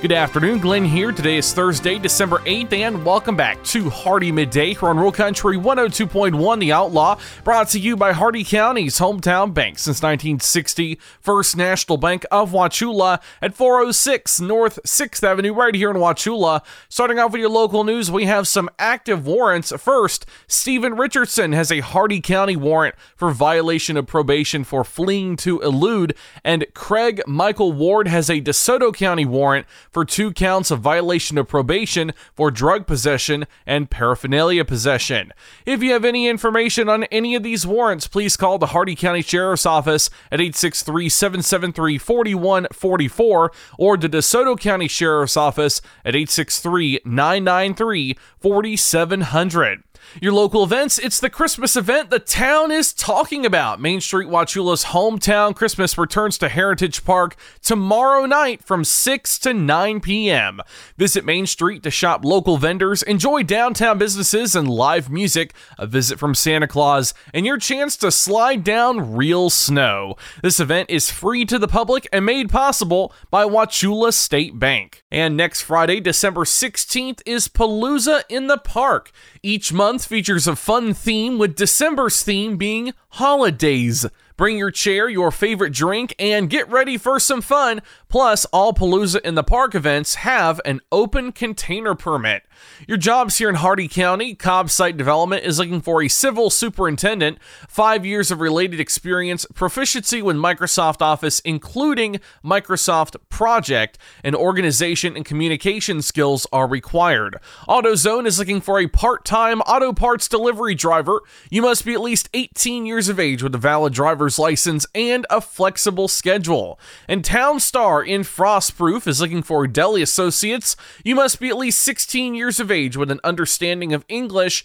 Good afternoon, Glenn here. Today is Thursday, December 8th, and welcome back to Hardee Midday here on Rural Country 102.1 The Outlaw, brought to you by Hardee County's hometown bank since 1960, First National Bank of Wauchula at 406 North 6th Avenue, right here in Wauchula. Starting off with your local news, we have some active warrants. First, Stephen Richardson has a Hardee County warrant for violation of probation for fleeing to elude, and Craig Michael Ward has a DeSoto County warrant for two counts of violation of probation for drug possession and paraphernalia possession. If you have any information on any of these warrants, please call the Hardee County Sheriff's Office at 863 773 4144 or the DeSoto County Sheriff's Office at 863 993 4700. Your local events, it's the Christmas event the town is talking about. Main Street Wauchula's hometown Christmas returns to Heritage Park tomorrow night from 6 to 9 p.m. Visit Main Street to shop local vendors, enjoy downtown businesses and live music, a visit from Santa Claus, and your chance to slide down real snow. This event is free to the public and made possible by Wauchula State Bank. And next Friday, December 16th, is Palooza in the Park. Each month features a fun theme, with December's theme being holidays. Bring your chair, your favorite drink, and get ready for some fun. Plus, all Palooza in the Park events have an open container permit. Your jobs here in Hardee County, Cobb Site Development is looking for a civil superintendent, five years of related experience, proficiency with Microsoft Office, including Microsoft Project, and organization and communication skills are required. AutoZone is looking for a part time auto parts delivery driver. You must be at least 18 years of age with a valid driver's license and a flexible schedule. And Town Star in Frostproof is looking for deli associates. You must be at least 16 years of age with an understanding of English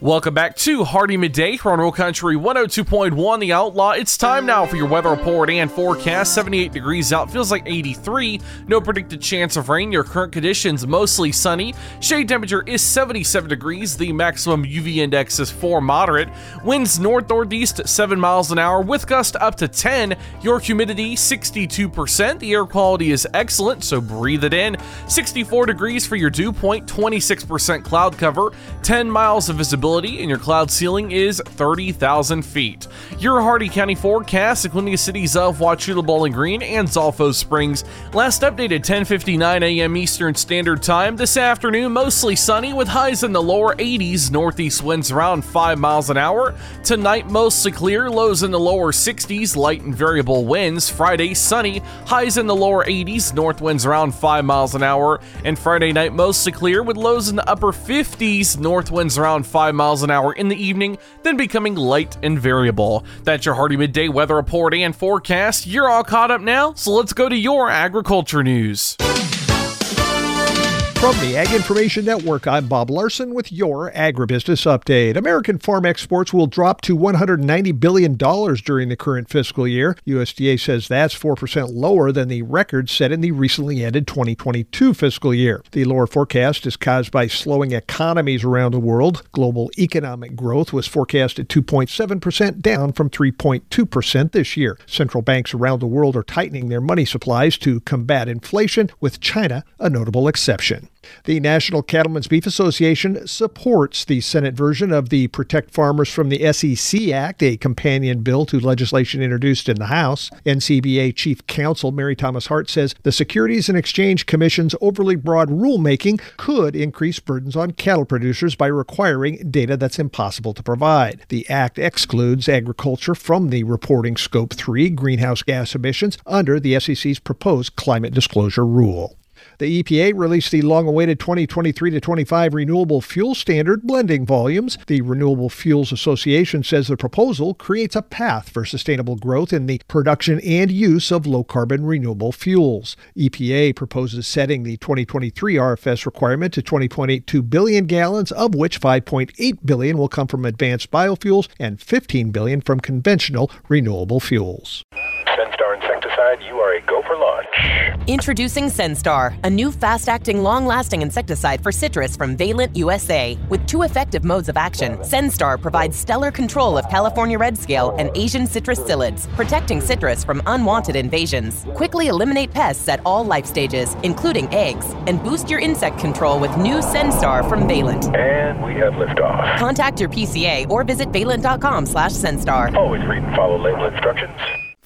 Welcome back to Hardee Midday here on Rural Country 102.1 The Outlaw. It's time now for your weather report and forecast. 78 degrees out, feels like 83. No predicted chance of rain. Your current conditions mostly sunny. Shade temperature is 77 degrees. The maximum UV index is 4 moderate. Winds north northeast 7 miles an hour with gust up to 10. Your humidity 62%. The air quality is excellent, so breathe it in. 64 degrees for your dew point, 26% cloud cover, 10 miles of visibility visibility and your cloud ceiling is 30,000 feet. Your Hardee County forecast, including the cities of Wauchula Bowling Green and Zolfo Springs, last updated 10:59 a.m. Eastern Standard Time. This afternoon, mostly sunny with highs in the lower 80s, northeast winds around 5 miles an hour. Tonight, mostly clear, lows in the lower 60s, light and variable winds. Friday, sunny, highs in the lower 80s, north winds around 5 miles an hour. And Friday night, mostly clear with lows in the upper 50s, north winds around 5 miles an hour in the evening, then becoming light and variable. That's your Hardee Midday weather report and forecast. You're all caught up now, so let's go to your agriculture news. From the Ag Information Network, I'm Bob Larson with your agribusiness update. American farm exports will drop to $190 billion during the current fiscal year. USDA says that's 4% lower than the record set in the recently ended 2022 fiscal year. The lower forecast is caused by slowing economies around the world. Global economic growth was forecast at 2.7%, down from 3.2% this year. Central banks around the world are tightening their money supplies to combat inflation, with China a notable exception. The National Cattlemen's Beef Association supports the Senate version of the Protect Farmers from the SEC Act, a companion bill to legislation introduced in the House. NCBA Chief Counsel Mary Thomas Hart says the Securities and Exchange Commission's overly broad rulemaking could increase burdens on cattle producers by requiring data that's impossible to provide. The act excludes agriculture from the reporting Scope 3 greenhouse gas emissions under the SEC's proposed climate disclosure rule. The EPA released the long awaited 2023 to 25 renewable fuel standard blending volumes. The Renewable Fuels Association says the proposal creates a path for sustainable growth in the production and use of low carbon renewable fuels. EPA proposes setting the 2023 RFS requirement to 20.82 billion gallons, of which 5.8 billion will come from advanced biofuels and 15 billion from conventional renewable fuels. You are a go for launch. Introducing Senstar, a new fast acting, long lasting insecticide for citrus from Valent USA. With two effective modes of action, Senstar provides stellar control of California red scale and Asian citrus psyllids, protecting citrus from unwanted invasions. Quickly eliminate pests at all life stages, including eggs, and boost your insect control with new Senstar from Valent. And we have liftoff. Contact your PCA or visit valent.com slash Senstar. Always read and follow label instructions.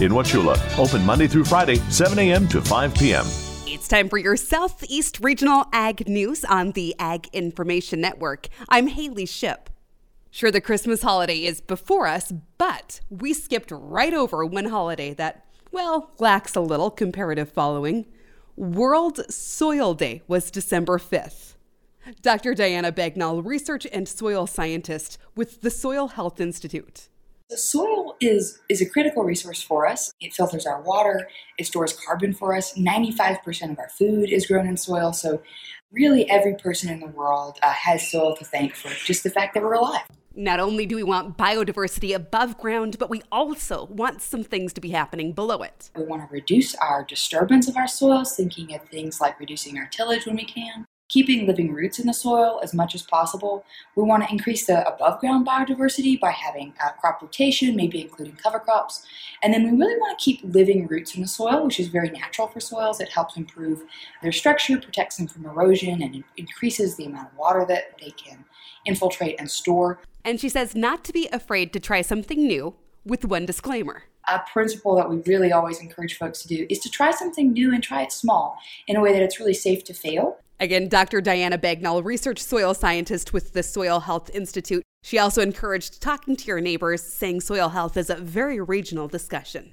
in Wauchula. Open Monday through Friday, 7 a.m. to 5 p.m. It's time for your Southeast Regional Ag News on the Ag Information Network. I'm Haley Ship. Sure, the Christmas holiday is before us, but we skipped right over one holiday that, well, lacks a little comparative following. World Soil Day was December 5th. Dr. Diana Bagnall, research and soil scientist with the Soil Health Institute. The soil is, is a critical resource for us. It filters our water, it stores carbon for us. 95% of our food is grown in soil. So, really, every person in the world uh, has soil to thank for just the fact that we're alive. Not only do we want biodiversity above ground, but we also want some things to be happening below it. We want to reduce our disturbance of our soils, thinking of things like reducing our tillage when we can keeping living roots in the soil as much as possible. We want to increase the above ground biodiversity by having uh, crop rotation, maybe including cover crops. And then we really want to keep living roots in the soil, which is very natural for soils. It helps improve their structure, protects them from erosion, and increases the amount of water that they can infiltrate and store. And she says not to be afraid to try something new with one disclaimer a principle that we really always encourage folks to do is to try something new and try it small in a way that it's really safe to fail. Again, Dr. Diana Bagnall, research soil scientist with the Soil Health Institute. She also encouraged talking to your neighbors, saying soil health is a very regional discussion.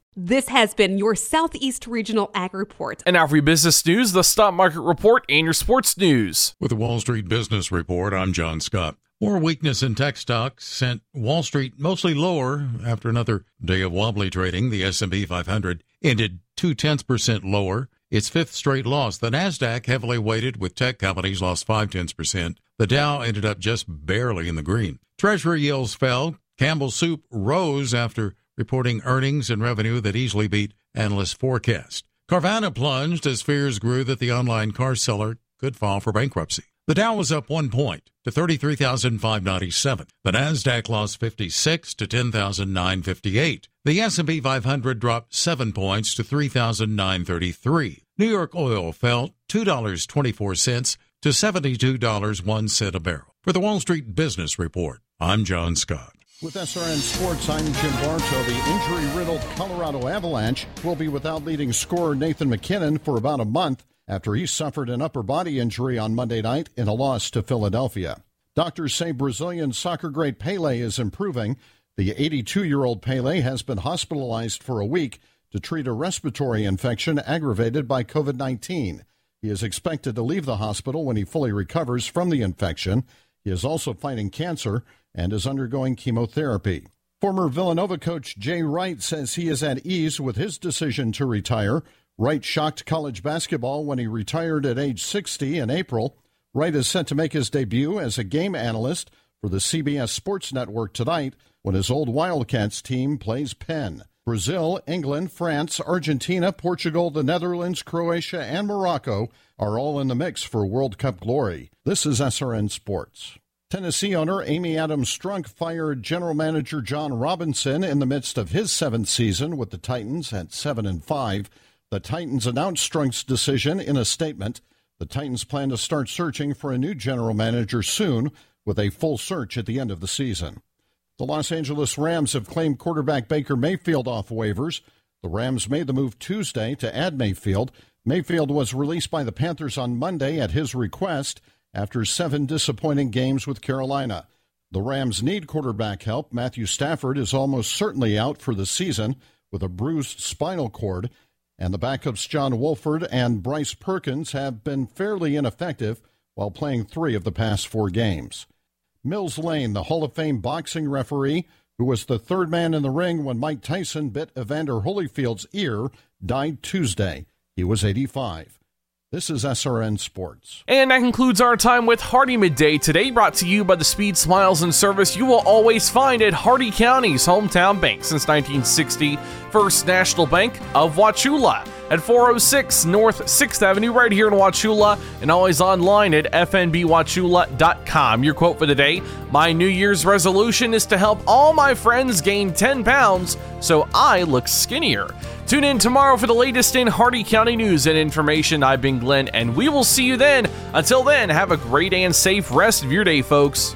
This has been your Southeast Regional Ag Report. And now for your business news, the stock market report, and your sports news. With the Wall Street Business Report, I'm John Scott. More weakness in tech stocks sent Wall Street mostly lower after another day of wobbly trading. The S&P 500 ended two tenths percent lower, its fifth straight loss. The Nasdaq, heavily weighted with tech companies, lost five tenths percent. The Dow ended up just barely in the green. Treasury yields fell. Campbell Soup rose after reporting earnings and revenue that easily beat analyst forecast. Carvana plunged as fears grew that the online car seller could file for bankruptcy. The Dow was up one point to 33,597. The Nasdaq lost 56 to 10,958. The S&P 500 dropped 7 points to 3,933. New York oil fell $2.24 to $72.01 a barrel. For the Wall Street Business Report, I'm John Scott. With SRN Sports, I'm Jim Bartow. The injury riddled Colorado Avalanche will be without leading scorer Nathan MacKinnon for about a month after he suffered an upper body injury on Monday night in a loss to Philadelphia. Doctors say Brazilian soccer great Pele is improving. The 82 year old Pele has been hospitalized for a week to treat a respiratory infection aggravated by COVID 19. He is expected to leave the hospital when he fully recovers from the infection. He is also fighting cancer and is undergoing chemotherapy. Former Villanova coach Jay Wright says he is at ease with his decision to retire. Wright shocked college basketball when he retired at age 60 in April. Wright is set to make his debut as a game analyst for the CBS Sports Network tonight when his old Wildcats team plays Penn. Brazil, England, France, Argentina, Portugal, the Netherlands, Croatia, and Morocco are all in the mix for World Cup glory. This is SRN Sports. Tennessee owner Amy Adams Strunk fired general manager John Robinson in the midst of his seventh season with the Titans at 7 and 5. The Titans announced Strunk's decision in a statement. The Titans plan to start searching for a new general manager soon with a full search at the end of the season. The Los Angeles Rams have claimed quarterback Baker Mayfield off waivers. The Rams made the move Tuesday to add Mayfield. Mayfield was released by the Panthers on Monday at his request after seven disappointing games with Carolina. The Rams need quarterback help. Matthew Stafford is almost certainly out for the season with a bruised spinal cord, and the backups John Wolford and Bryce Perkins have been fairly ineffective while playing three of the past four games. Mills Lane, the Hall of Fame boxing referee, who was the third man in the ring when Mike Tyson bit Evander Holyfield's ear, died Tuesday. He was 85. This is SRN Sports. And that concludes our time with Hardee Midday today, brought to you by the speed, smiles, and service you will always find at Hardee County's hometown bank since 1960, First National Bank of Wauchula at 406 North 6th Avenue, right here in Wauchula, and always online at fnbwauchula.com. Your quote for the day My New Year's resolution is to help all my friends gain 10 pounds so I look skinnier. Tune in tomorrow for the latest in Hardee County news and information. I've been Glenn, and we will see you then. Until then, have a great and safe rest of your day, folks.